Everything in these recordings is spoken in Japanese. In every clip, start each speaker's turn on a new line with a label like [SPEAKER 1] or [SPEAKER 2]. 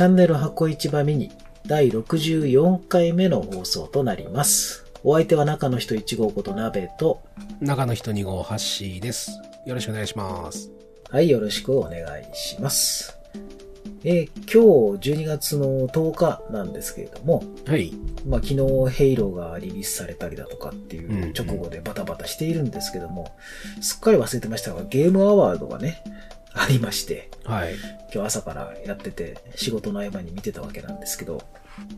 [SPEAKER 1] チャンネル箱市場ミニ第64回目の放送となります。お相手は中の人1号こと鍋と、
[SPEAKER 2] 中の人2号ハッシーです。よろしくお願いします。
[SPEAKER 1] はい、よろしくお願いします。えー今日12月の10日なんですけれども、
[SPEAKER 2] はい。
[SPEAKER 1] まあ、昨日ヘイローがリリースされたりだとかっていう直後でバタバタしているんですけども、すっかり忘れてましたが、ゲームアワードがね、ありまして、
[SPEAKER 2] はい。
[SPEAKER 1] 今日朝からやってて、仕事の合間に見てたわけなんですけど、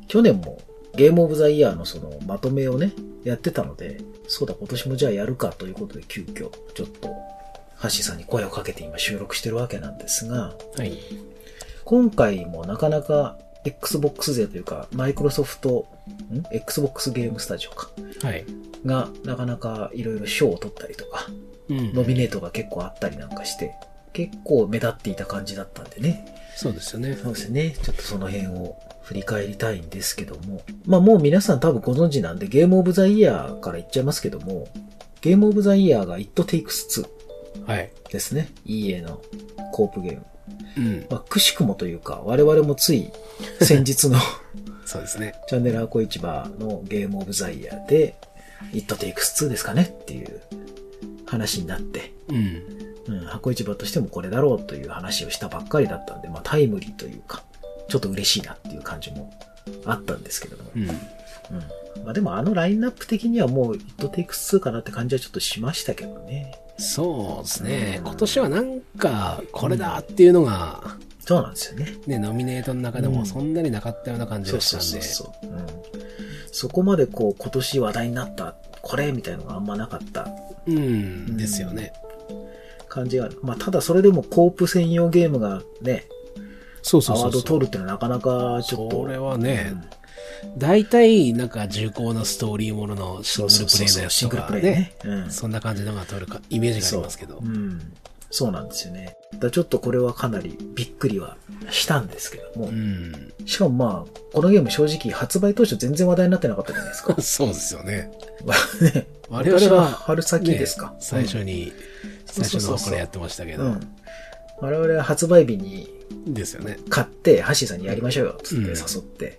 [SPEAKER 1] 去年もゲームオブザイヤーのそのまとめをね、やってたので、そうだ、今年もじゃあやるかということで急遽、ちょっと、ハッシーさんに声をかけて今収録してるわけなんですが、
[SPEAKER 2] はい。
[SPEAKER 1] 今回もなかなか Xbox 勢というか、マイクロソフト、ん ?Xbox ゲームスタジオか。
[SPEAKER 2] はい。
[SPEAKER 1] が、なかなかいろいろ賞を取ったりとか、
[SPEAKER 2] うん
[SPEAKER 1] ノミネートが結構あったりなんかして、結構目立っていた感じだったんでね。
[SPEAKER 2] そうですよね。
[SPEAKER 1] そうですね。ちょっとその辺を振り返りたいんですけども。まあもう皆さん多分ご存知なんで、ゲームオブザイヤーから言っちゃいますけども、ゲームオブザイヤーが It Takes
[SPEAKER 2] はい。
[SPEAKER 1] 2ですね。EA のコープゲーム。
[SPEAKER 2] うん。
[SPEAKER 1] まあ、くしくもというか、我々もつい先日の
[SPEAKER 2] そうですね。
[SPEAKER 1] チャンネル箱市場のゲームオブザイヤーで、It Takes 2ですかねっていう話になって、
[SPEAKER 2] うん。
[SPEAKER 1] うん、箱市場としてもこれだろうという話をしたばっかりだったんで、まあタイムリーというか、ちょっと嬉しいなっていう感じもあったんですけれども。
[SPEAKER 2] うん。
[SPEAKER 1] うん。まあでもあのラインナップ的にはもう It Takes 2かなって感じはちょっとしましたけどね。
[SPEAKER 2] そうですね
[SPEAKER 1] う。ん
[SPEAKER 2] 今年はなんか、これだっていうのが、
[SPEAKER 1] そうなんですよね。
[SPEAKER 2] ね、ノミネートの中でもそんなになかったような感じ
[SPEAKER 1] そう
[SPEAKER 2] がしたんで。
[SPEAKER 1] そうそうそう。うん。そこまでこう今年話題になった、これみたいのがあんまなかった
[SPEAKER 2] うん。ですよね。
[SPEAKER 1] 感じがある。まあただそれでもコープ専用ゲームがね、
[SPEAKER 2] そうそ
[SPEAKER 1] アワード
[SPEAKER 2] うそうそう。
[SPEAKER 1] 取るってのはなかなかちょっと。
[SPEAKER 2] それはね、大体、なんか重厚なストーリーもののシングルプレイのやつ
[SPEAKER 1] シングル
[SPEAKER 2] とかね
[SPEAKER 1] プレイね。。うん。
[SPEAKER 2] そんな感じのが取るか、イメージがありますけど
[SPEAKER 1] う。ん。そうなんですよね。だちょっとこれはかなりびっくりはしたんですけども。
[SPEAKER 2] うん。
[SPEAKER 1] しかもまあ、このゲーム正直発売当初全然話題になってなかったじゃないですか。
[SPEAKER 2] そうですよね。
[SPEAKER 1] ま あね、
[SPEAKER 2] 我々は
[SPEAKER 1] 春先ですか。
[SPEAKER 2] ね最初に、最初の
[SPEAKER 1] そうそうそうそう
[SPEAKER 2] これやってましたけど。
[SPEAKER 1] うん。我々は発売日に
[SPEAKER 2] ですよね。
[SPEAKER 1] 買って、ハッシーさんにやりましょうよ、つって
[SPEAKER 2] うん
[SPEAKER 1] 誘って。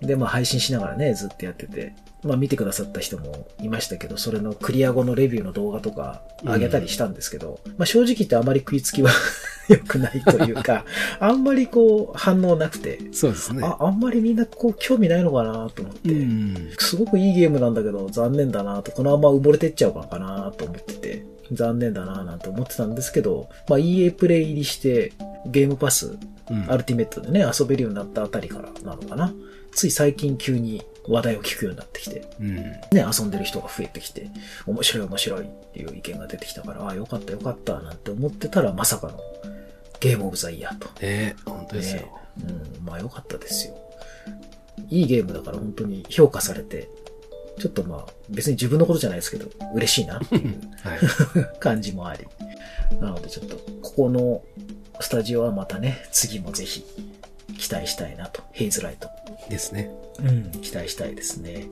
[SPEAKER 1] で、まあ配信しながらね、ずっとやってて。まあ見てくださった人もいましたけど、それのクリア後のレビューの動画とか上げたりしたんですけど、まあ正直言ってあまり食いつきは 良くないというか、あんまりこう反応なくて、
[SPEAKER 2] そうですね。
[SPEAKER 1] あ、あんまりみんなこう興味ないのかなと思って、
[SPEAKER 2] うん。
[SPEAKER 1] すごくいいゲームなんだけど残念だなと、このまま埋もれてっちゃうのかなと思ってて、残念だななんて思ってたんですけど、まあ EA プレイ入りしてゲームパス
[SPEAKER 2] うん
[SPEAKER 1] アルティメットでね、遊べるようになったあたりからなのかな。つい最近急に話題を聞くようになってきて、
[SPEAKER 2] うん。
[SPEAKER 1] ね、遊んでる人が増えてきて、面白い面白いっていう意見が出てきたから、ああ、よかったよかったなんて思ってたら、まさかのゲームオブザイヤーと。
[SPEAKER 2] ね本当ですよ。
[SPEAKER 1] ねうん、まあよかったですよ。いいゲームだから本当に評価されて、ちょっとまあ別に自分のことじゃないですけど、嬉しいなっていう
[SPEAKER 2] はい。
[SPEAKER 1] 感じもあり。なのでちょっと、ここのスタジオはまたね、次もぜひ期待したいなと。ヘイズライト。
[SPEAKER 2] ですね。
[SPEAKER 1] うん、期待したいですね。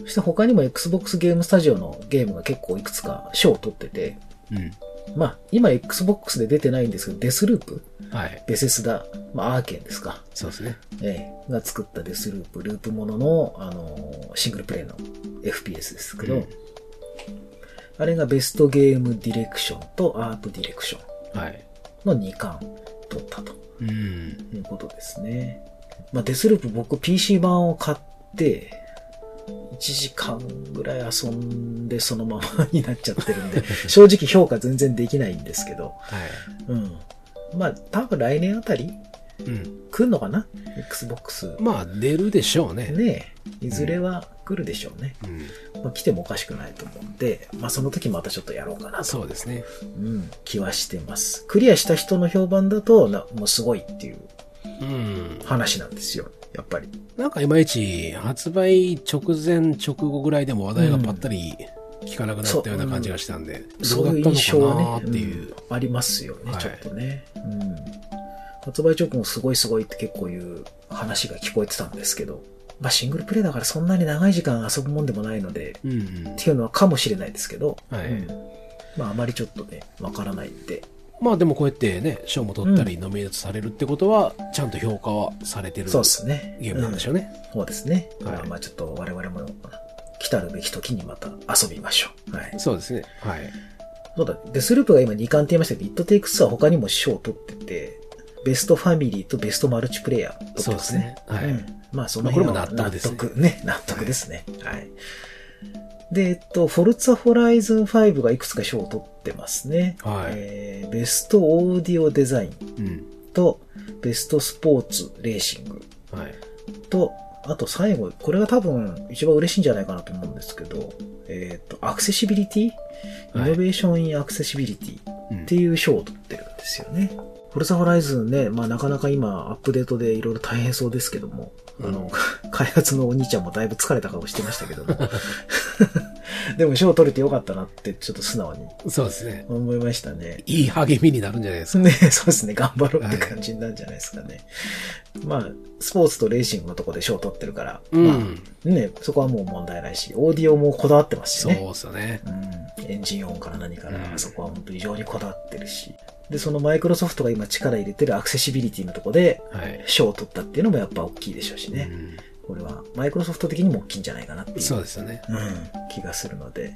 [SPEAKER 1] そして他にも Xbox ゲームスタジオのゲームが結構いくつか賞を取ってて、
[SPEAKER 2] うん。
[SPEAKER 1] まあ今 Xbox で出てないんですけど、デスループ
[SPEAKER 2] はい。
[SPEAKER 1] ベセスダ、まあアーケンですか。
[SPEAKER 2] そうですね。
[SPEAKER 1] ええが作ったデスループ、ループものの、あのーシングルプレイの FPS ですけど、
[SPEAKER 2] うん
[SPEAKER 1] あれがベストゲームディレクションとアートディレクション
[SPEAKER 2] はい。
[SPEAKER 1] の2冠取ったと
[SPEAKER 2] うん。
[SPEAKER 1] いうことですね。まあ、デスループ僕 PC 版を買って、1時間ぐらい遊んでそのままになっちゃってるんで、正直評価全然できないんですけど、
[SPEAKER 2] はい。
[SPEAKER 1] うん。まあ、多分来年あたり
[SPEAKER 2] うん。
[SPEAKER 1] 来んのかな ?Xbox。
[SPEAKER 2] まあ、出るでしょうね。
[SPEAKER 1] ねえ、いずれは来るでしょうね。
[SPEAKER 2] うん。
[SPEAKER 1] まあ、来てもおかしくないと思うんで、まあ、その時またちょっとやろうかなと、
[SPEAKER 2] そうですね。
[SPEAKER 1] うん、気はしてます。クリアした人の評判だと、なもうすごいっていう
[SPEAKER 2] うん。
[SPEAKER 1] 話なんですよ。やっぱり。
[SPEAKER 2] なんかいまいち、発売直前、直後ぐらいでも話題がぱったり聞かなくなったような感じがしたんで、ど
[SPEAKER 1] そうういう
[SPEAKER 2] だった
[SPEAKER 1] 印象はね
[SPEAKER 2] のかな、っていう。
[SPEAKER 1] うんありますよね、
[SPEAKER 2] はい
[SPEAKER 1] ちょっとね。うん。発売直後すごいすごいって結構いう話が聞こえてたんですけど、まあシングルプレイだからそんなに長い時間遊ぶもんでもないので、
[SPEAKER 2] うんうん
[SPEAKER 1] っ。ていうのはかもしれないですけど、
[SPEAKER 2] はい
[SPEAKER 1] うんまああまりちょっとね、わからないんで、
[SPEAKER 2] まあでもこうやってね、賞も取ったりノミネートされるってことは、ちゃんと評価はされてる
[SPEAKER 1] そうですね。
[SPEAKER 2] ゲームなんでしょうね。
[SPEAKER 1] うんそうですね。
[SPEAKER 2] はい
[SPEAKER 1] まあまあちょっと我々も来たるべき時にまた遊びましょう。はい。
[SPEAKER 2] そうですね。はい。
[SPEAKER 1] そうだ、デスループが今2冠って言いましたけど、イットテイクスは他にも賞を取ってて、ベストファミリーとベストマルチプレイヤー取ってますね。
[SPEAKER 2] そうですねはい
[SPEAKER 1] うんまあその辺は
[SPEAKER 2] 納得ですね
[SPEAKER 1] 納得ね。納得ですね。はい。で、えっと、フォルツァホライズン5がいくつか賞を取ってますね。
[SPEAKER 2] はい
[SPEAKER 1] えーベストオーディオデザイン
[SPEAKER 2] うん。
[SPEAKER 1] と、 Best Sports Racing
[SPEAKER 2] はい。
[SPEAKER 1] と、あと最後、これが多分一番嬉しいんじゃないかなと思うんですけど、えっ、と、アクセシビリティ
[SPEAKER 2] はい
[SPEAKER 1] Innovation in Accessibility
[SPEAKER 2] うん
[SPEAKER 1] っていう賞を取ってるんですよね。 Forza Horizon ね、まあなかなか今アップデートでいろいろ大変そうですけども、あの、開発のお兄ちゃんもだいぶ疲れた顔してましたけども。でも賞を取れてよかったなってちょっと素直に
[SPEAKER 2] そうですね。
[SPEAKER 1] 思いましたね。
[SPEAKER 2] いい励みになるんじゃないですか。
[SPEAKER 1] ね、そうですね。頑張ろうって感じになるんじゃないですかね。まあ、スポーツとレーシングのとこで賞を取ってるから、
[SPEAKER 2] うん
[SPEAKER 1] まあ、ね、そこはもう問題ないし、オーディオもこだわってますし
[SPEAKER 2] そう
[SPEAKER 1] ね。
[SPEAKER 2] ですよね。
[SPEAKER 1] うん。エンジン音から何から、
[SPEAKER 2] うん
[SPEAKER 1] そこは本当に非常にこだわってるし。で、そのマイクロソフトが今力入れてるアクセシビリティのとこで
[SPEAKER 2] はい。
[SPEAKER 1] 賞を取ったっていうのもやっぱ大きいでしょうしね。
[SPEAKER 2] うん
[SPEAKER 1] これはマイクロソフト的にも大きいんじゃないかなっていう。
[SPEAKER 2] そうですよね。
[SPEAKER 1] うん、気がするので、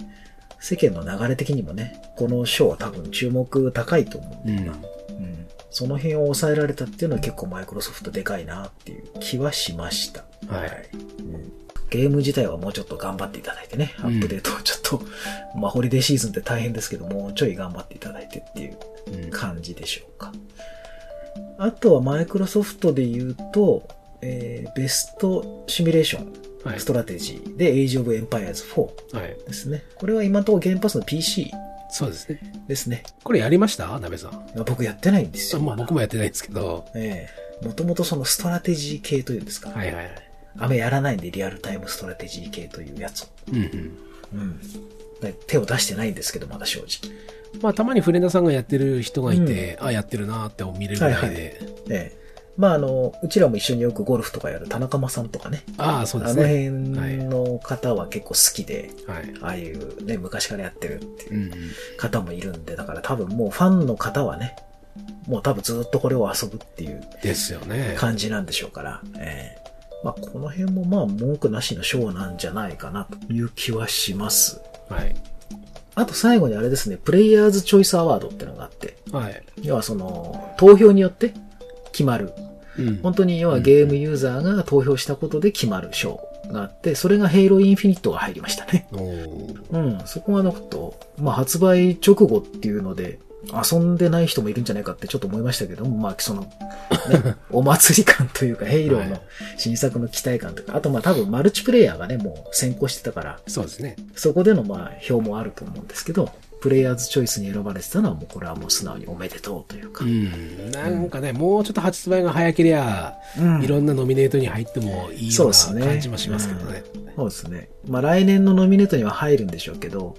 [SPEAKER 1] 世間の流れ的にもね、この賞は多分注目高いと思うんで、今
[SPEAKER 2] うん。
[SPEAKER 1] うん。その辺を抑えられたっていうのは結構マイクロソフトでかいなっていう気はしました。
[SPEAKER 2] はい。
[SPEAKER 1] うん。ゲーム自体はもうちょっと頑張っていただいてね、ア
[SPEAKER 2] うん
[SPEAKER 1] ップデートをちょっと、まあホリデーシーズンって大変ですけど、もうちょい頑張っていただいてっていう
[SPEAKER 2] うん。
[SPEAKER 1] 感じでしょうか。あとはマイクロソフトで言うと、えーベストシミュレーション、
[SPEAKER 2] はい
[SPEAKER 1] ス。トラテジーで Age of Empires 4
[SPEAKER 2] はい。
[SPEAKER 1] ですね。これは今のところゲームパスの PC
[SPEAKER 2] そうですね。
[SPEAKER 1] ですね。
[SPEAKER 2] これやりました？鍋さん。
[SPEAKER 1] 僕やってないんですよ。
[SPEAKER 2] まあ僕もやってないんですけど。
[SPEAKER 1] ええもともとそのストラテジー系というんですか。
[SPEAKER 2] はいはいはい。
[SPEAKER 1] あんまやらないんで、リアルタイムストラテジー系というやつを。
[SPEAKER 2] うんうん。
[SPEAKER 1] うん。で手を出してないんですけど、まだ正直。
[SPEAKER 2] まあたまにフレンドさんがやってる人がいて、あ、やってるなーって見れるぐらいで。
[SPEAKER 1] はいはいええまあ、あの、うちらも一緒によくゴルフとかやる田中間さんとかね。
[SPEAKER 2] ああ、そうで
[SPEAKER 1] あの
[SPEAKER 2] すね。
[SPEAKER 1] 辺の方は結構好きで、
[SPEAKER 2] はい。
[SPEAKER 1] ああいうね、昔からやってるっていう。方もいるんで、だから多分もうファンの方はね、もう多分ずっとこれを遊ぶっていう
[SPEAKER 2] ですよね。
[SPEAKER 1] 感じなんでしょうから、ええまあ、この辺もまあ文句なしのショーなんじゃないかなという気はします。
[SPEAKER 2] はい。
[SPEAKER 1] あと最後にあれですね、プレイヤーズチョイスアワードってのがあって、
[SPEAKER 2] はい。
[SPEAKER 1] 要はその、投票によって決まる。
[SPEAKER 2] うん。
[SPEAKER 1] 本当に要はゲームユーザーが投票したことで決まる賞があって、それがヘイローインフィニットが入りましたね。うん、そこがなくと、まあ発売直後っていうので、遊んでない人もいるんじゃないかってちょっと思いましたけども、まあその、ね、お祭り感というか、ヘイローの新作の期待感とか、あとまあ多分マルチプレイヤーがね、もう先行してたから、
[SPEAKER 2] そうですね。
[SPEAKER 1] そこでのまあ票もあると思うんですけど、プレイヤーズチョイスに選ばれてたのはもうこれはもう素直におめでとうというか
[SPEAKER 2] う。ん。なんかね、もうちょっと発売が早けりゃ、
[SPEAKER 1] うん
[SPEAKER 2] いろんなノミネートに入ってもいいような感じもしますけどね。
[SPEAKER 1] そうですね。まあ来年のノミネートには入るんでしょうけど、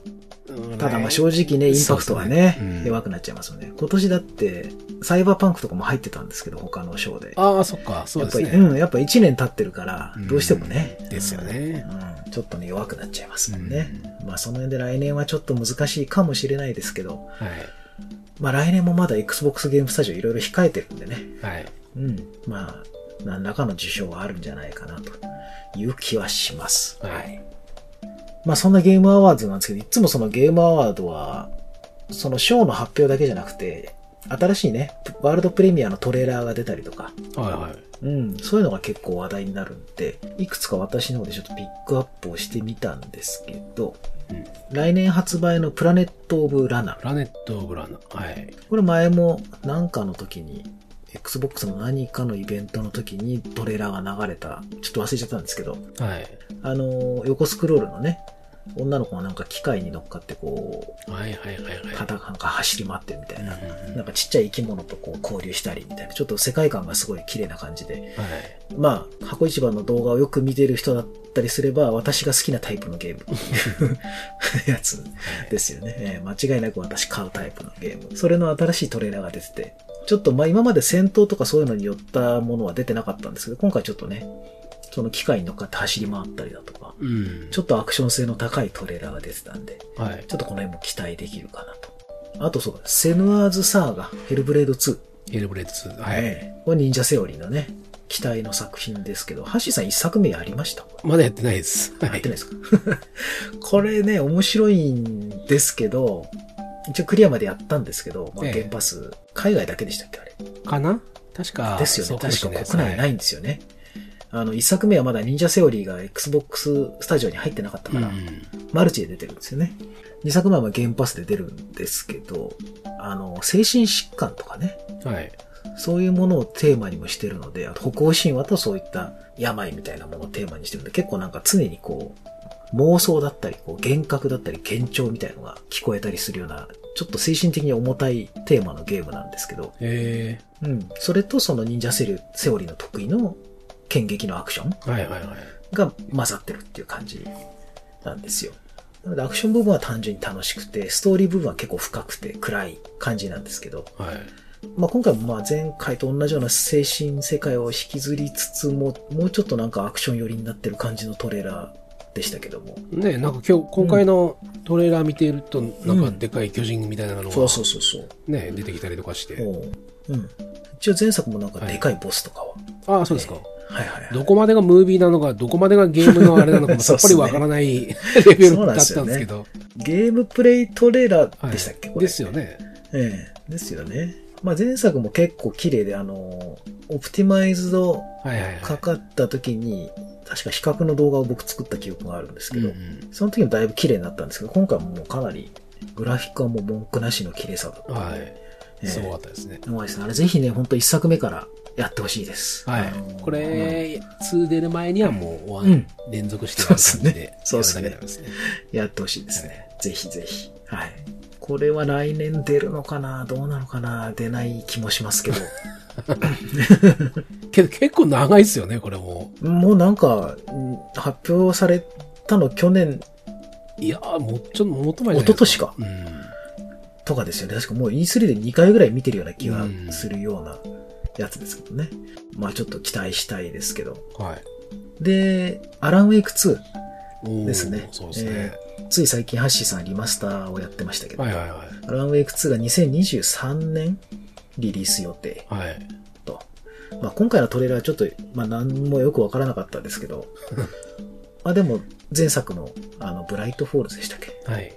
[SPEAKER 1] ただまあ正直ね、インパクトがね、
[SPEAKER 2] ねうん
[SPEAKER 1] 弱くなっちゃいますよね。今年だって、サイバーパンクとかも入ってたんですけど、他のショーで。
[SPEAKER 2] ああ、そっか、そうですね。
[SPEAKER 1] やっぱり、うん、やっぱ1年経ってるから
[SPEAKER 2] うん、
[SPEAKER 1] どうしてもね。
[SPEAKER 2] ですよね
[SPEAKER 1] うん。ちょっとね、弱くなっちゃいますもんね。まあその辺で来年はちょっと難しいかもしれないですけど、
[SPEAKER 2] はい。
[SPEAKER 1] まあ来年もまだ Xbox ゲームスタジオいろいろ控えてるんでね。
[SPEAKER 2] はい。
[SPEAKER 1] うん。まあ、何らかの受賞はあるんじゃないかなという気はします。
[SPEAKER 2] はい。
[SPEAKER 1] まあそんなゲームアワードなんですけど、いつもそのゲームアワードは、そのショーの発表だけじゃなくて、新しいね、ワールドプレミアのトレーラーが出たりとか、
[SPEAKER 2] はいはい。
[SPEAKER 1] うん、そういうのが結構話題になるんで、いくつか私の方でちょっとピックアップをしてみたんですけど、
[SPEAKER 2] うん
[SPEAKER 1] 来年発売のプラネット・オブ・ラナ。
[SPEAKER 2] プラネット・オブ・ランナー。はい。
[SPEAKER 1] これ前も何かの時に、Xbox の何かのイベントの時にトレーラーが流れた、ちょっと忘れちゃったんですけど、
[SPEAKER 2] はい。
[SPEAKER 1] あの、横スクロールのね、女の子がなんか機械に乗っかってこう、
[SPEAKER 2] はいはいはいはい。
[SPEAKER 1] 肩なんか走り回ってるみたいな。
[SPEAKER 2] うんうんうん
[SPEAKER 1] なんかちっちゃい生き物とこう交流したりみたいな、ちょっと世界観がすごい綺麗な感じで。
[SPEAKER 2] はい。
[SPEAKER 1] まあ、箱一番の動画をよく見てる人だったりすれば、私が好きなタイプのゲームっていうやつですよね、えー間違いなく私買うタイプのゲーム。それの新しいトレーラーが出てて、ちょっとまあ今まで戦闘とかそういうのによったものは出てなかったんですけど、今回ちょっとね、その機械に乗っかって走り回ったりだとか、
[SPEAKER 2] うん。
[SPEAKER 1] ちょっとアクション性の高いトレーラーが出てたんで、
[SPEAKER 2] はい。
[SPEAKER 1] ちょっとこの辺も期待できるかなとあとそうだ、 Senua's Saga、Hellblade
[SPEAKER 2] 2。Hellblade 2。はい。
[SPEAKER 1] ええこれ Ninja Theory のね、期待の作品ですけど、ハッシーさん一作目やりました？
[SPEAKER 2] まだやってないです。はい
[SPEAKER 1] やってないですか？これね、面白いんですけど、一応クリアまでやったんですけど、まあ、
[SPEAKER 2] ええ
[SPEAKER 1] ゲームパス、海外だけでしたっけあれ？
[SPEAKER 2] かな？確か。
[SPEAKER 1] ですよね。確か国内な
[SPEAKER 2] はい
[SPEAKER 1] んですよね。あの、一作目はまだ忍者セオリーが Xbox スタジオに入ってなかったから、
[SPEAKER 2] うん
[SPEAKER 1] マルチで出てるんですよね。二作目はまあゲームパスで出るんですけど、あの、精神疾患とかね、
[SPEAKER 2] はい。
[SPEAKER 1] そういうものをテーマにもしてるので、あと北欧神話とそういった病みたいなものをテーマにしてるんで、結構なんか常にこう、妄想だったり、こう幻覚だったり、幻聴みたいのが聞こえたりするような、ちょっと精神的に重たいテーマのゲームなんですけど、
[SPEAKER 2] え
[SPEAKER 1] うん。それとその忍者セリセオリーの得意の剣撃のアクション
[SPEAKER 2] ー、はいはいはい。
[SPEAKER 1] が混ざってるっていう感じなんですよ。なのでアクション部分は単純に楽しくて、ストーリー部分は結構深くて暗い感じなんですけど、
[SPEAKER 2] はい。
[SPEAKER 1] まあ、今回もまあ前回と同じような精神世界を引きずりつつも、もうちょっとなんかアクション寄りになってる感じのトレーラーでしたけども。
[SPEAKER 2] ねなんか今日、今回のトレーラー見ていると、なんかでかい巨人みたいなのが、
[SPEAKER 1] そうそうそうそう。
[SPEAKER 2] ね、出てきたりとかして。
[SPEAKER 1] おううん。一応前作もなんかでかいボスとかは。
[SPEAKER 2] ああ、そうですか。
[SPEAKER 1] はいはいはい。
[SPEAKER 2] どこまでがムービーなのか、どこまでがゲームのあれなのかも さっぱりわからない レベルだったんですけど。
[SPEAKER 1] ゲームプレイトレーラーでしたっけ、これ。
[SPEAKER 2] ですよね。
[SPEAKER 1] ええですよね。まあ前作も結構綺麗で、あの、オプティマイズド
[SPEAKER 2] はいはいはい。
[SPEAKER 1] かかった時に、確か比較の動画を僕作った記憶があるんですけど、
[SPEAKER 2] うんうん
[SPEAKER 1] その時もだいぶ綺麗になったんですけど、今回はもうかなり、グラフィックはもう文句なしの綺麗さだったので、
[SPEAKER 2] はい。
[SPEAKER 1] ええ
[SPEAKER 2] すごかったですね。
[SPEAKER 1] うまいですね。あれぜひね、ほんと一作目からやってほしいです。
[SPEAKER 2] はい。これ、2出る前にはもう
[SPEAKER 1] うん
[SPEAKER 2] 連続してやる感じで
[SPEAKER 1] そう
[SPEAKER 2] ですね。
[SPEAKER 1] やってほしいですね。ぜひぜひ。はい。これは来年出るのかな？どうなのかな？出ない気もしますけど。
[SPEAKER 2] けど結構長いですよね、これも。
[SPEAKER 1] もうなんか、うん発表されたの去年
[SPEAKER 2] いやー、もうちょっと、もっと前じゃない
[SPEAKER 1] 一昨年か
[SPEAKER 2] うん。
[SPEAKER 1] とかですよね。確かもう E3 で2回ぐらい見てるような気が
[SPEAKER 2] うん
[SPEAKER 1] するようなやつですけどね。まあちょっと期待したいですけど。
[SPEAKER 2] はい。
[SPEAKER 1] で、アランウェイク2。
[SPEAKER 2] おー
[SPEAKER 1] ですね
[SPEAKER 2] そうですね。
[SPEAKER 1] つい最近ハッシーさんリマスターをやってましたけど、
[SPEAKER 2] はいはいはい。
[SPEAKER 1] アランウェイク2が2023年リリース予定
[SPEAKER 2] はい。
[SPEAKER 1] と。まあ今回のトレーラーちょっと、まあ何もよくわからなかったですけど、まあでも前作のあの Bright Falls でしたっけ？
[SPEAKER 2] はい。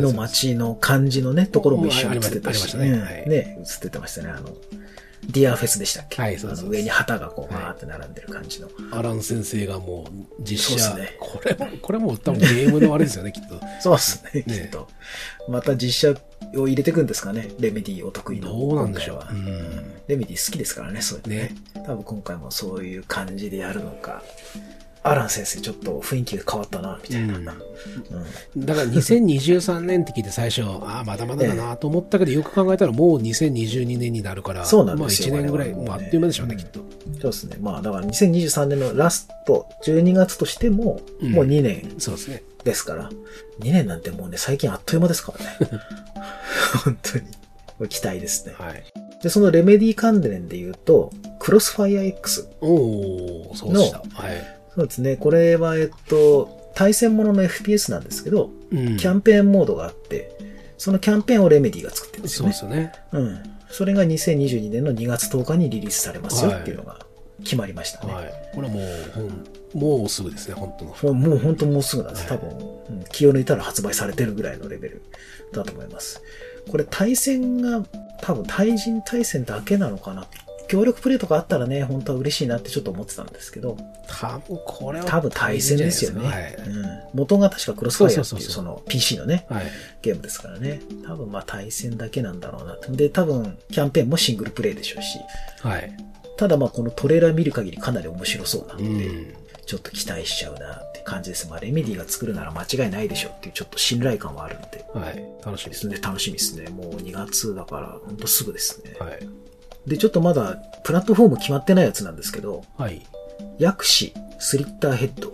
[SPEAKER 1] の
[SPEAKER 2] す
[SPEAKER 1] 街の感じのね、ところも一緒に映ってたし、
[SPEAKER 2] ね
[SPEAKER 1] ね、映ってましたね。あの、 Deer Fest でしたっけ？
[SPEAKER 2] はいそうです
[SPEAKER 1] 上に旗がこう、
[SPEAKER 2] はい
[SPEAKER 1] バーって並んでる感じの。
[SPEAKER 2] アラン先生がもう実写、
[SPEAKER 1] ですね
[SPEAKER 2] これも、これも多分ゲームのあれですよね、きっと。
[SPEAKER 1] そうですね、
[SPEAKER 2] ね
[SPEAKER 1] きっと。また実写を入れてくんですかね、レメディお得意の。
[SPEAKER 2] どうなんでしょう
[SPEAKER 1] レメディ好きですからね、そうね。
[SPEAKER 2] ね。
[SPEAKER 1] 多分今回もそういう感じでやるのか。アラン先生ちょっと雰囲気が変わったな、みたいな。
[SPEAKER 2] うん
[SPEAKER 1] うん
[SPEAKER 2] だから2023年って聞いて最初、ああ、まだまだだなと思ったけど、よく考えたらもう2022年になるから、
[SPEAKER 1] そうなんですよ
[SPEAKER 2] まあ1年ぐらい、
[SPEAKER 1] も
[SPEAKER 2] うあっという間でしょうね、
[SPEAKER 1] うん
[SPEAKER 2] きっと。
[SPEAKER 1] そうですね。まあ、だから2023年のラスト、12月としても、
[SPEAKER 2] うん
[SPEAKER 1] もう2年
[SPEAKER 2] そうですね。
[SPEAKER 1] ですから、2年なんてもうね、最近あっという間ですからね。本当に。期待ですね。
[SPEAKER 2] はい。
[SPEAKER 1] で、そのレメディ関連で言うと、クロスファイア X。
[SPEAKER 2] おおそうでした。はい。
[SPEAKER 1] そうですね。これは、えっと、対戦ものの FPS なんですけど、
[SPEAKER 2] うん
[SPEAKER 1] キャンペーンモードがあって、そのキャンペーンをレメディが作ってるんです
[SPEAKER 2] そ
[SPEAKER 1] よね。
[SPEAKER 2] うですよね。
[SPEAKER 1] うん。それが2022年の2月10日にリリースされますよっていうのが決まりましたね。
[SPEAKER 2] はい。これはもう、もうすぐですね、本当の。
[SPEAKER 1] もう本当もうすぐなんです。多分、うん気を抜いたら発売されてるぐらいのレベルだと思います。これ対戦が多分対人対戦だけなのかな。協力プレイとかあったらね、本当は嬉しいなってちょっと思ってたんですけど、
[SPEAKER 2] 多分これは。
[SPEAKER 1] 多分対戦ですよね。
[SPEAKER 2] はい。
[SPEAKER 1] うん、元が確かクロスファイアってい
[SPEAKER 2] う
[SPEAKER 1] その PC のね、
[SPEAKER 2] はい。
[SPEAKER 1] ゲームですからね。多分まあ対戦だけなんだろうなと。で、多分キャンペーンもシングルプレイでしょうし、
[SPEAKER 2] はい。
[SPEAKER 1] ただまあこのトレーラー見る限りかなり面白そうなの
[SPEAKER 2] う
[SPEAKER 1] で、
[SPEAKER 2] ん。
[SPEAKER 1] ちょっと期待しちゃうなって感じです。まあ、レメディが作るなら間違いないでしょっていうちょっと信頼感はあるので。
[SPEAKER 2] はい。楽しみです。
[SPEAKER 1] ですね。楽しみですね。もう2月だから、ほんとすぐですね。
[SPEAKER 2] はい。
[SPEAKER 1] で、ちょっとまだ、プラットフォーム決まってないやつなんですけど、
[SPEAKER 2] はい。
[SPEAKER 1] ヤクシスリッターヘッド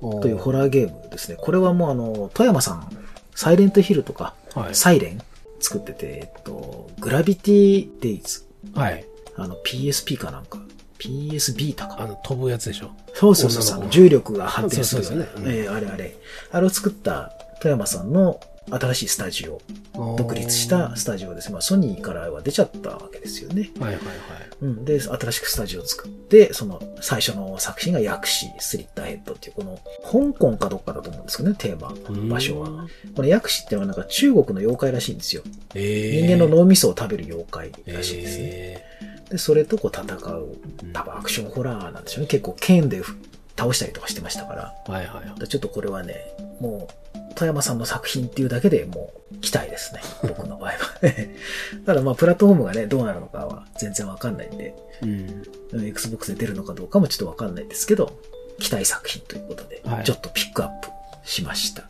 [SPEAKER 2] と
[SPEAKER 1] というホラーゲームですね。これはもうあの、富山さん、サイレントヒルとか、
[SPEAKER 2] はい。
[SPEAKER 1] サイレン作ってて、えっと、グラビティデイズ。
[SPEAKER 2] はい。
[SPEAKER 1] あの、PSP かなんか。PS ビータか。
[SPEAKER 2] あの、飛ぶやつでしょ？
[SPEAKER 1] そうそうそう重力が発展する
[SPEAKER 2] そうそうそうね
[SPEAKER 1] ええあれあれ。あれを作った富山さんの新しいスタジオ、独立したスタジオです。まあ、ソニーからは出ちゃったわけですよね。
[SPEAKER 2] はいはいはい。
[SPEAKER 1] うん。で、新しくスタジオを作って、その最初の作品が薬師スリッターヘッドっていう、この、香港かどっかだと思うんですけどね、テーマ、場所は。
[SPEAKER 2] うん。
[SPEAKER 1] この薬師っていうのはなんか中国の妖怪らしいんですよ。
[SPEAKER 2] えー、
[SPEAKER 1] 人間の脳みそを食べる妖怪らしいですね。
[SPEAKER 2] え
[SPEAKER 1] で、それとこう戦う、
[SPEAKER 2] ー
[SPEAKER 1] 多分アクションホラーなんでしょうね。結構剣で倒したりとかしてましたから。
[SPEAKER 2] はいはいはい。
[SPEAKER 1] ちょっとこれはね、もう、富山さんの作品っていうだけでもう期待ですね。僕の場合は。ただまあ、プラットフォームがね、どうなるのかは全然わかんないんで、
[SPEAKER 2] うん。
[SPEAKER 1] Xbox で出るのかどうかもちょっとわかんないですけど、期待作品ということで
[SPEAKER 2] は、い
[SPEAKER 1] ちょっとピックアップしました。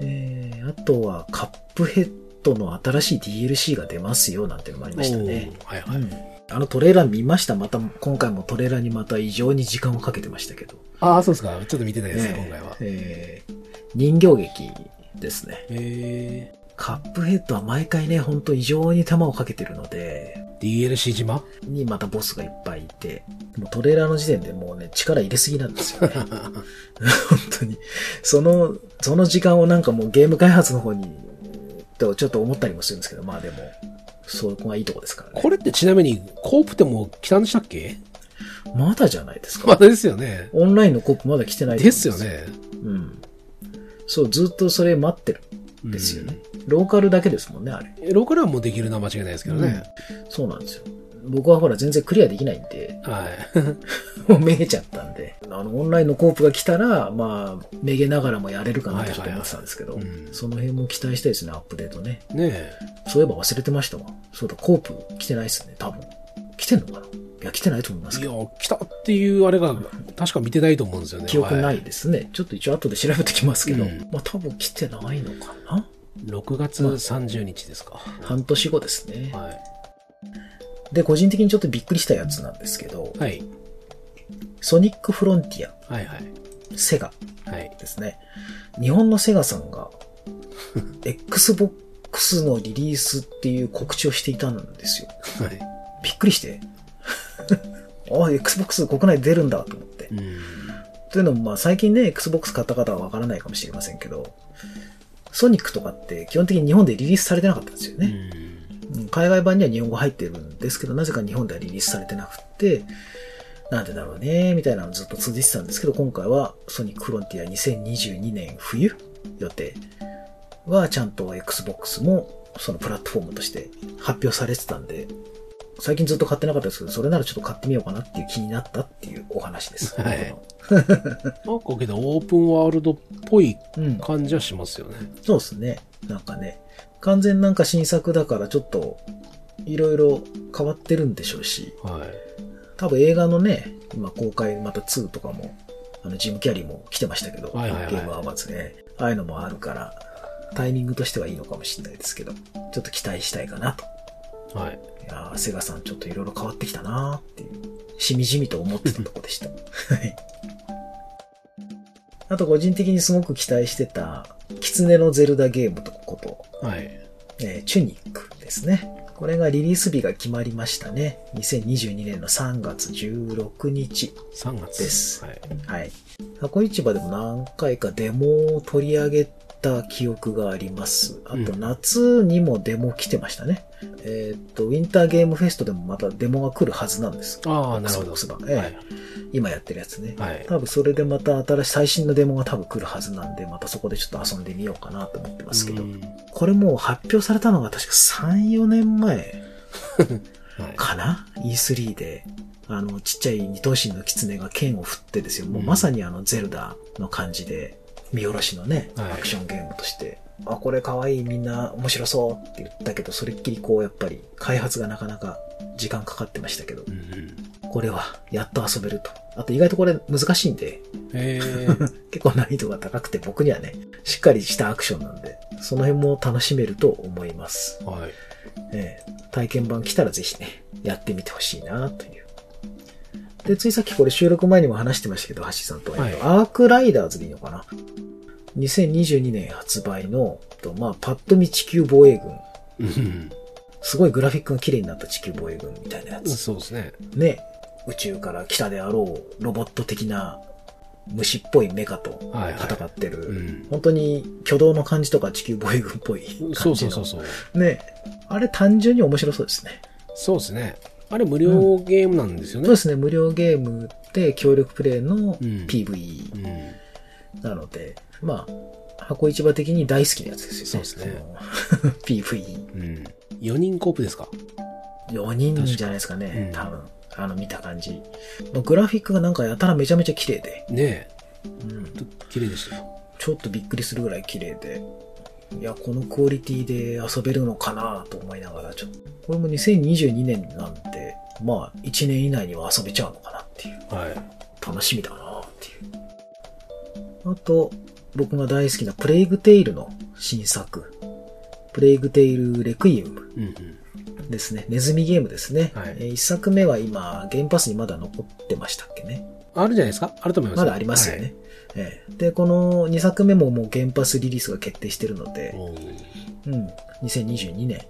[SPEAKER 1] えー、あとはカップヘッドの新しい DLC が出ますよなんていうのもありましたね。
[SPEAKER 2] はいはい。
[SPEAKER 1] うん。あのトレーラー見ましたまた、今回もトレーラーにまた異常に時間をかけてましたけど。
[SPEAKER 2] ああ、そうですか。ちょっと見てないです、
[SPEAKER 1] えー
[SPEAKER 2] 今回は。
[SPEAKER 1] えー人形劇ですね。
[SPEAKER 2] え
[SPEAKER 1] カップヘッドは毎回ね、ほんと異常に手間をかけてるので、
[SPEAKER 2] ー、DLC 島？
[SPEAKER 1] にまたボスがいっぱいいて、もうトレーラーの時点でもうね、力入れすぎなんですよね。本当に。その、その時間をなんかもうゲーム開発の方に、とちょっと思ったりもするんですけど、まあでも、そこがいいとこですからね。
[SPEAKER 2] これってちなみに、コープってもう来たんでしたっけ？
[SPEAKER 1] まだじゃないですか。
[SPEAKER 2] まだですよね。
[SPEAKER 1] オンラインのコップまだ来てない
[SPEAKER 2] ですよ。ね。
[SPEAKER 1] うん。そう、ずっとそれ待ってるんですよね。ローカルだけですもんね、あれ。
[SPEAKER 2] うん。ローカルはもうできるのは間違いないですけどね。
[SPEAKER 1] そうなんですよ。僕はほら全然クリアできないんで、
[SPEAKER 2] はい。
[SPEAKER 1] もうめげちゃったんで、あの、オンラインのコープが来たら、まあ、めげながらもやれるかなってちょっと思ってたんですけど、その辺も期待したいですね、アップデートね。
[SPEAKER 2] ね
[SPEAKER 1] そういえば忘れてましたわ。そうだ、コープ来てないですね、多分。来てんのかないや、来てないと思います
[SPEAKER 2] え。い。や、来たっていうあれが、確か見てないと思うんですよね。
[SPEAKER 1] 記憶な
[SPEAKER 2] はい
[SPEAKER 1] ですね。ちょっと一応後で調べてきますけど、
[SPEAKER 2] うん
[SPEAKER 1] まあ多分来てないのかな
[SPEAKER 2] ？6月30日ですか。
[SPEAKER 1] 半年後ですね。
[SPEAKER 2] は
[SPEAKER 1] で、個人的にちょっとびっくりしたやつなんですけど
[SPEAKER 2] い。、はい。
[SPEAKER 1] ソニックフロンティア、
[SPEAKER 2] はいはい。
[SPEAKER 1] セガ
[SPEAKER 2] はい。
[SPEAKER 1] ですね。日本のセガさんが、Xbox のリリースっていう告知をしていたんですよ。
[SPEAKER 2] はい。
[SPEAKER 1] びっくりして。あ、Xbox 国内で出るんだと思って。
[SPEAKER 2] うん。
[SPEAKER 1] というのも、まあ最近ね、Xbox 買った方はわからないかもしれませんけど、ソニックとかって基本的に日本でリリースされてなかったんですよね。うん海外版には日本語入ってるんですけど、なぜか日本ではリリースされてなくって、なんでだろうね、みたいなのずっと続いてたんですけど、今回はソニックフロンティア2022年冬予定はちゃんと Xbox もそのプラットフォームとして発表されてたんで、最近ずっと買ってなかったですけど、それならちょっと買ってみようかなっていう気になったっていうお話です。
[SPEAKER 2] はい なんかけど、オープンワールドっぽい
[SPEAKER 1] うん。
[SPEAKER 2] 感じはしますよね。
[SPEAKER 1] そうですね。なんかね、完全なんか新作だからちょっと、いろいろ変わってるんでしょうし、
[SPEAKER 2] はい。
[SPEAKER 1] 多分映画のね、今公開また2とかも、あの、ジム・キャリーも来てましたけど、
[SPEAKER 2] はいはいはい
[SPEAKER 1] ゲームアワーズね。ああいうのもあるから、タイミングとしてはいいのかもしれないですけど、ちょっと期待したいかなと。
[SPEAKER 2] はい。
[SPEAKER 1] いやーセガさんちょっといろいろ変わってきたなーっていう、しみじみと思ってたとこでした。はい。あと個人的にすごく期待してた、キツネのゼルダゲームとこと、
[SPEAKER 2] はい。
[SPEAKER 1] えーチュニックですね。これがリリース日が決まりましたね。2022年の3月16日。
[SPEAKER 2] 3月
[SPEAKER 1] です
[SPEAKER 2] はい。
[SPEAKER 1] はい。箱市場でも何回かデモを取り上げた記憶があります。あと
[SPEAKER 2] うん
[SPEAKER 1] 夏にもデモ来てましたね。えーっと、ウィンターゲームフェストでもまたデモが来るはずなんです。
[SPEAKER 2] ああ、なるほど。
[SPEAKER 1] ええ
[SPEAKER 2] はい。
[SPEAKER 1] 今やってるやつね。
[SPEAKER 2] はい。
[SPEAKER 1] 多分それでまた新しい最新のデモが多分来るはずなんで、またそこでちょっと遊んでみようかなと思ってますけど。
[SPEAKER 2] うん
[SPEAKER 1] これもう発表されたのが確か3、4年前
[SPEAKER 2] はい。
[SPEAKER 1] かな ?E3 で。あの、ちっちゃい二頭身の狐が剣を振ってですよ。もう
[SPEAKER 2] うん
[SPEAKER 1] まさにあの、ゼルダの感じで、見下ろしのね、
[SPEAKER 2] はい
[SPEAKER 1] アクションゲームとして、あ、これ可愛いみんな面白そうって言ったけど、それっきりこう、やっぱり、開発がなかなか時間かかってましたけど
[SPEAKER 2] う、んうん。
[SPEAKER 1] これは、やっと遊べると。あと意外とこれ難しいんで、
[SPEAKER 2] ええ
[SPEAKER 1] 結構難易度が高くて僕にはね、しっかりしたアクションなんで、その辺も楽しめると思います。
[SPEAKER 2] はい。
[SPEAKER 1] ええ体験版来たらぜひね、やってみてほしいなという。で、ついさっきこれ収録前にも話してましたけど、橋さんとは、
[SPEAKER 2] はい
[SPEAKER 1] えっとアークライダーズでいいのかな ?2022 年発売の、とまあ、パッと見地球防衛軍。
[SPEAKER 2] うん
[SPEAKER 1] すごいグラフィックが綺麗になった地球防衛軍みたいなやつ。
[SPEAKER 2] そうですね。
[SPEAKER 1] ね、宇宙から来たであろうロボット的な虫っぽいメカと
[SPEAKER 2] はいはい
[SPEAKER 1] 戦ってる、
[SPEAKER 2] うん。
[SPEAKER 1] 本当に挙動の感じとか地球防衛軍っぽい
[SPEAKER 2] そう
[SPEAKER 1] 感じの。
[SPEAKER 2] そうそうそう。
[SPEAKER 1] ね。あれ単純に面白そうですね。
[SPEAKER 2] そうですね。あれ無料ゲームなんですよね？
[SPEAKER 1] そうですね。無料ゲームで協力プレイの
[SPEAKER 2] うん
[SPEAKER 1] PVE
[SPEAKER 2] うん。
[SPEAKER 1] なので、まあ、箱市場的に大好きなやつですよね。
[SPEAKER 2] そうですね
[SPEAKER 1] その PVE。
[SPEAKER 2] うん。4人コープですか
[SPEAKER 1] ？4人じゃないですかね。
[SPEAKER 2] うん
[SPEAKER 1] 多分。あの見た感じ。まあグラフィックがなんかやたらめちゃめちゃ綺麗で、
[SPEAKER 2] ね
[SPEAKER 1] うん
[SPEAKER 2] え。綺麗でしたよ。
[SPEAKER 1] ちょっとびっくりするぐらい綺麗で、いや、このクオリティで遊べるのかなと思いながら、ちょっと、これも2022年なんで、まあ、1年以内には遊べちゃうのかなっていう、
[SPEAKER 2] はい。
[SPEAKER 1] 楽しみだなっていう。あと、僕が大好きなプレイグテイルの新作、プレイグテイルレクイエム
[SPEAKER 2] うんうん。
[SPEAKER 1] ですね。ネズミゲームですね。
[SPEAKER 2] はい
[SPEAKER 1] え1作目は今、ゲームパスにまだ残ってましたっけね。
[SPEAKER 2] あるじゃないですか？あると思います
[SPEAKER 1] まだありますよね。ええで、この2作目ももう原発リリースが決定してるのでうん、2022年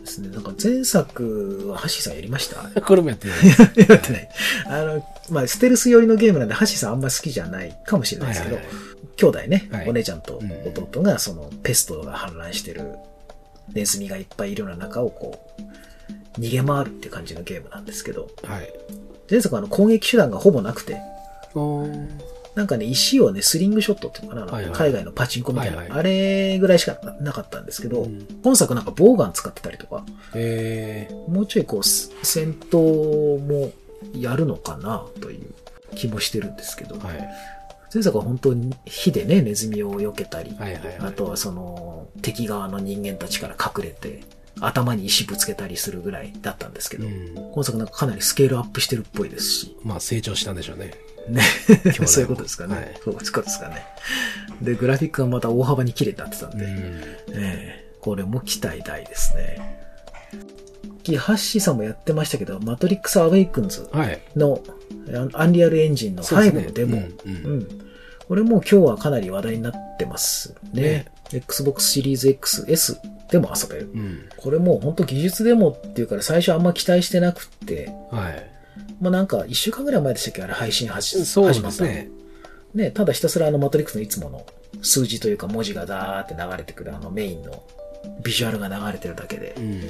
[SPEAKER 1] ですね。なんか前作はハッシーさんやりました？
[SPEAKER 2] これもやってない。
[SPEAKER 1] やってない。あの、まあ、ステルス寄りのゲームなんで、ハッシーさんあんま好きじゃないかもしれないですけど、
[SPEAKER 2] はいはい
[SPEAKER 1] 兄弟ね、
[SPEAKER 2] はい
[SPEAKER 1] お姉ちゃんと弟がそのペストが氾濫してるネズミがいっぱいいるような中をこう、逃げ回るっていう感じのゲームなんですけど、
[SPEAKER 2] はい。
[SPEAKER 1] 前作はあの攻撃手段がほぼなくて、なんかね、石をね、スリングショットっていうのかな、
[SPEAKER 2] はいはい
[SPEAKER 1] 海外のパチンコみたいな、
[SPEAKER 2] はいはい
[SPEAKER 1] あれぐらいしかなかったんですけど、
[SPEAKER 2] うん
[SPEAKER 1] 今作なんかボウガン使ってたりとか、
[SPEAKER 2] え
[SPEAKER 1] もうちょいこう、す戦闘もやるのかなという気もしてるんですけど、
[SPEAKER 2] ー、はい。
[SPEAKER 1] 前作は本当に火でね、ネズミを避けたり、
[SPEAKER 2] はいはいはい。
[SPEAKER 1] あとはその敵側の人間たちから隠れて、頭に石ぶつけたりするぐらいだったんですけど、
[SPEAKER 2] うん。
[SPEAKER 1] 今作なんかかなりスケールアップしてるっぽいですし、
[SPEAKER 2] まあ成長したんでしょうね。
[SPEAKER 1] ね。そういうことですかね。
[SPEAKER 2] はい
[SPEAKER 1] そういうことですかね。で、グラフィックがまた大幅に綺麗になってたんで、
[SPEAKER 2] うん。
[SPEAKER 1] ええこれも期待大ですね。キハッシーさんもやってましたけど、マトリックスアウェイクンズ
[SPEAKER 2] はい。
[SPEAKER 1] のアンリアルエンジンの5
[SPEAKER 2] そうですね
[SPEAKER 1] のデモ。
[SPEAKER 2] うん
[SPEAKER 1] う
[SPEAKER 2] うん
[SPEAKER 1] ん。これも今日はかなり話題になってますね。
[SPEAKER 2] ね
[SPEAKER 1] Xbox シリーズ XS でも遊べる。
[SPEAKER 2] うん。
[SPEAKER 1] これもう本当技術デモっていうから最初あんま期待してなくって、
[SPEAKER 2] はい。
[SPEAKER 1] まあなんか一週間ぐらい前でしたっけあれ配信始
[SPEAKER 2] そう
[SPEAKER 1] 始まった
[SPEAKER 2] ね。
[SPEAKER 1] ね、ただひたすらあのマトリックスのいつもの数字というか文字がダーって流れてくるあのメインのビジュアルが流れてるだけで
[SPEAKER 2] う、ん。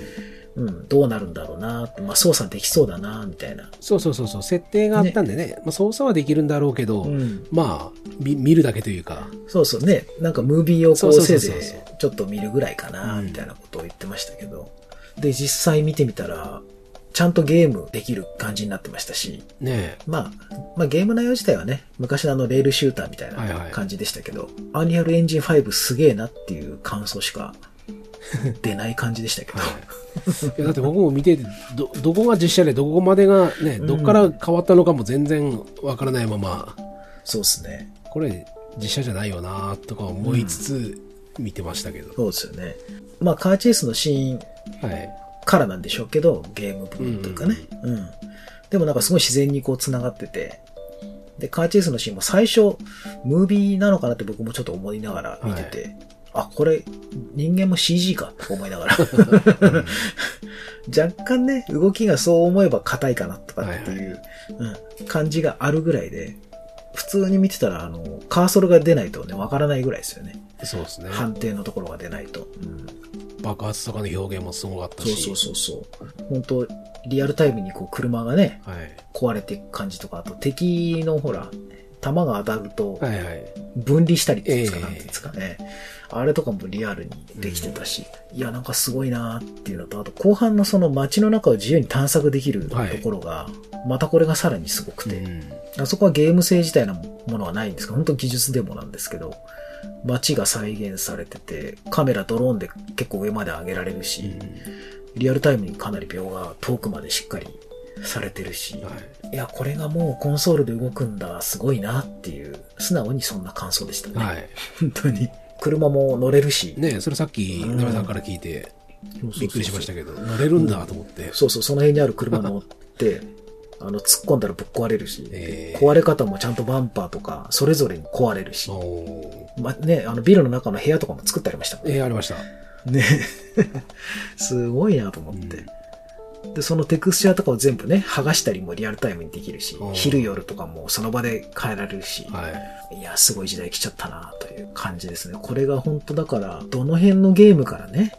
[SPEAKER 1] うん、どうなるんだろうなって、まあ操作できそうだなみたいな。
[SPEAKER 2] そうそうそうそう。設定があったんでね。まあ操作はできるんだろうけど、
[SPEAKER 1] うん。
[SPEAKER 2] まあ、み見るだけというか。
[SPEAKER 1] そうそうね、なんかムービーをこ
[SPEAKER 2] そう
[SPEAKER 1] せいぜいちょっと見るぐらいかな
[SPEAKER 2] うん
[SPEAKER 1] みたいなことを言ってましたけど。で、実際見てみたら、ちゃんとゲームできる感じになってましたし、
[SPEAKER 2] ね
[SPEAKER 1] まあ、まあゲーム内容自体はね、昔のあのレールシューターみたい
[SPEAKER 2] はいは
[SPEAKER 1] ない感じでしたけど、アンリアルエンジン5すげえなっていう感想しか 出ない感じでしたけど。
[SPEAKER 2] はい。いやだって僕も見てて、ど、どこが実写でどこまでがね、どっから変わったのかも全然わからないまま、
[SPEAKER 1] そうですね。
[SPEAKER 2] これ実写じゃないよなとか思いつつ見てましたけど。
[SPEAKER 1] そうですよね。まあカーチェイスのシーン
[SPEAKER 2] はい。
[SPEAKER 1] からなんでしょうけど、ゲーム部分というかね。うん。でもなんかすごい自然にこう繋がってて、で、カーチェイスのシーンも最初、ムービーなのかなって僕もちょっと思いながら見てて、あ、これ、人間も CG かと思いながら。若干ね、動きがそう思えば硬いかなとかっていう、うん、感じがあるぐらいで、普通に見てたら、あの、カーソルが出ないとね、わからないぐらいですよね。
[SPEAKER 2] そうですね。
[SPEAKER 1] 判定のところが出ないと。うん
[SPEAKER 2] 爆発とかの表現もすごかった
[SPEAKER 1] そう
[SPEAKER 2] し。
[SPEAKER 1] そうそうそう。本当リアルタイムにこう車がね、
[SPEAKER 2] はい。
[SPEAKER 1] 壊れていく感じとか、あと敵のほら、弾が当たると
[SPEAKER 2] はいはい。
[SPEAKER 1] 分離したりっていうんですか、
[SPEAKER 2] ええ
[SPEAKER 1] なんていうんですかね。あれとかもリアルにできてたし、いや、なんかすごいなーっていうのと、あと後半のその街の中を自由に探索できると
[SPEAKER 2] はい
[SPEAKER 1] ころが、またこれがさらにすごくて、
[SPEAKER 2] うん
[SPEAKER 1] あそこはゲーム性自体のものはないんですけど、本当技術デモなんですけど、街が再現されてて、カメラ、ドローンで結構上まで上げられるし、リアルタイムにかなり秒が遠くまでしっかりされてるし、
[SPEAKER 2] はい
[SPEAKER 1] や、これがもうコンソールで動くんだ、すごいなっていう、素直にそんな感想でしたね。
[SPEAKER 2] い。はい。
[SPEAKER 1] 本当に。車も乗れるし。
[SPEAKER 2] ねそれさっき、
[SPEAKER 1] うん
[SPEAKER 2] なべさんから聞いて、びっくりしましたけど、乗れるんだと思って。
[SPEAKER 1] そうそう、その辺にある車乗って、あの、突っ込んだらぶっ壊れるし、
[SPEAKER 2] えー
[SPEAKER 1] 壊れ方もちゃんとバンパーとか、それぞれに壊れるし、ま、ね、あの、ビルの中の部屋とかも作ってありましたもんね。
[SPEAKER 2] えーありました。
[SPEAKER 1] ね。すごいなと思って。で、そのテクスチャーとかを全部ね、剥がしたりもリアルタイムにできるし
[SPEAKER 2] うん、
[SPEAKER 1] 昼夜とかもその場で変えられるし、
[SPEAKER 2] はい。
[SPEAKER 1] いや、すごい時代来ちゃったなという感じですね。これが本当だから、どの辺のゲームからね、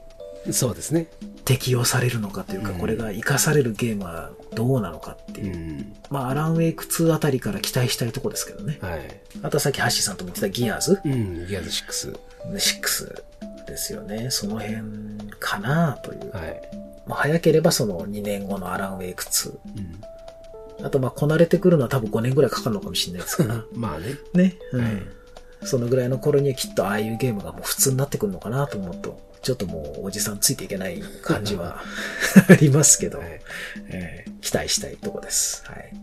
[SPEAKER 2] そうですね。
[SPEAKER 1] 適用されるのかというか、
[SPEAKER 2] うん
[SPEAKER 1] これが活かされるゲームはどうなのかって
[SPEAKER 2] う
[SPEAKER 1] いう。
[SPEAKER 2] ん。
[SPEAKER 1] まあ、アランウェイク2あたりから期待したいとこですけどね。
[SPEAKER 2] はい。
[SPEAKER 1] あとはさっきハッシーさんとも言ってたギアーズ
[SPEAKER 2] うん。ギアーズ6。
[SPEAKER 1] 6ですよね。その辺かなという。
[SPEAKER 2] はい。
[SPEAKER 1] まあ、早ければその2年後のアランウェイク2。
[SPEAKER 2] うん。
[SPEAKER 1] あとまあ、こなれてくるのは多分5年ぐらいかかるのかもしれないですから。
[SPEAKER 2] まあね。
[SPEAKER 1] ね。うん。
[SPEAKER 2] はい
[SPEAKER 1] そのぐらいの頃にはきっとああいうゲームがもう普通になってくるのかなと思うと、ちょっともうおじさんついていけない感じはありますけど、
[SPEAKER 2] はい。
[SPEAKER 1] えー期待したいとこです。はい。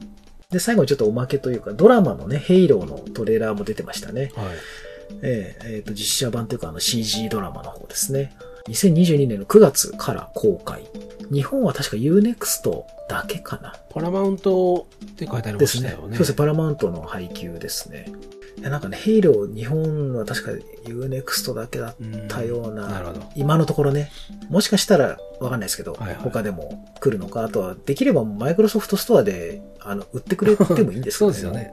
[SPEAKER 1] で、最後にちょっとおまけというか、ドラマのね、ヘイローのトレーラーも出てましたね。
[SPEAKER 2] はい。
[SPEAKER 1] えーえーと、実写版というかあの CG ドラマの方ですね。2022年の9月から公開。日本は確か UNEXT だけかな。
[SPEAKER 2] パラマウントって書いてありま
[SPEAKER 1] ですね。
[SPEAKER 2] したよね。
[SPEAKER 1] そうですね、パラマウントの配給ですね。なんかね、ヘイロー日本は確か UNEXT だけだったような、
[SPEAKER 2] なるほど。
[SPEAKER 1] 今のところね、もしかしたらわかんないですけど、
[SPEAKER 2] はいはい
[SPEAKER 1] 他でも来るのか、あとはできればマイクロソフトストアであの売ってくれてもいいんですけど
[SPEAKER 2] そうですよね。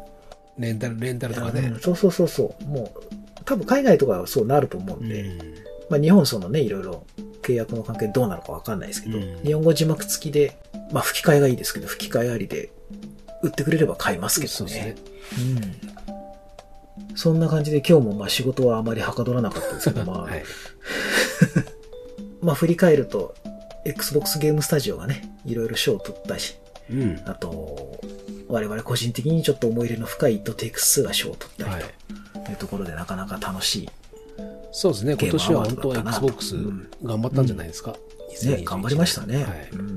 [SPEAKER 2] レンタル、レンタルとかね
[SPEAKER 1] うん。そうそうそうそう。もう、多分海外とかはそうなると思う
[SPEAKER 2] うん
[SPEAKER 1] で、
[SPEAKER 2] ん。
[SPEAKER 1] まあ日本そのね、いろいろ契約の関係どうなのかわかんないですけど、
[SPEAKER 2] うん
[SPEAKER 1] 日本語字幕付きで、まあ吹き替えがいいですけど、吹き替えありで売ってくれれば買いますけどね
[SPEAKER 2] そう
[SPEAKER 1] ん。そんな感じで今日もまあ仕事はあまりはかどらなかったですけど、まあ、
[SPEAKER 2] はい。
[SPEAKER 1] まあ振り返ると、Xbox ゲームスタジオがね、いろいろ賞を取ったし、
[SPEAKER 2] うん。
[SPEAKER 1] あと、我々個人的にちょっと思い入れの深い It Takes が賞を取った
[SPEAKER 2] はい
[SPEAKER 1] り。というところでなかなか楽しい
[SPEAKER 2] そうですね。今年は本当 Xbox
[SPEAKER 1] うん
[SPEAKER 2] 頑張ったんじゃないですか？
[SPEAKER 1] ね、頑張りましたね、
[SPEAKER 2] はい。
[SPEAKER 1] うん。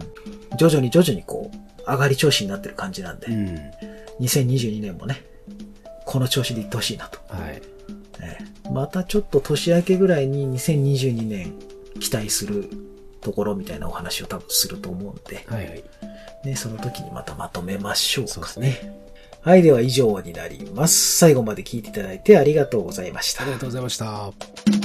[SPEAKER 1] 徐々に徐々にこう、上がり調子になってる感じなんで、
[SPEAKER 2] うん。
[SPEAKER 1] 2022年もね、この調子でいってほしいなと。
[SPEAKER 2] はい。
[SPEAKER 1] ええまたちょっと年明けぐらいに2022年期待するところみたいなお話を多分すると思うんで、
[SPEAKER 2] はいはい。
[SPEAKER 1] ね、その時にまたまとめましょう
[SPEAKER 2] そうです
[SPEAKER 1] かね。
[SPEAKER 2] ね。
[SPEAKER 1] はい、では以上になります。最後まで聞いていただいてありがとうございました
[SPEAKER 2] あり。がとうございました。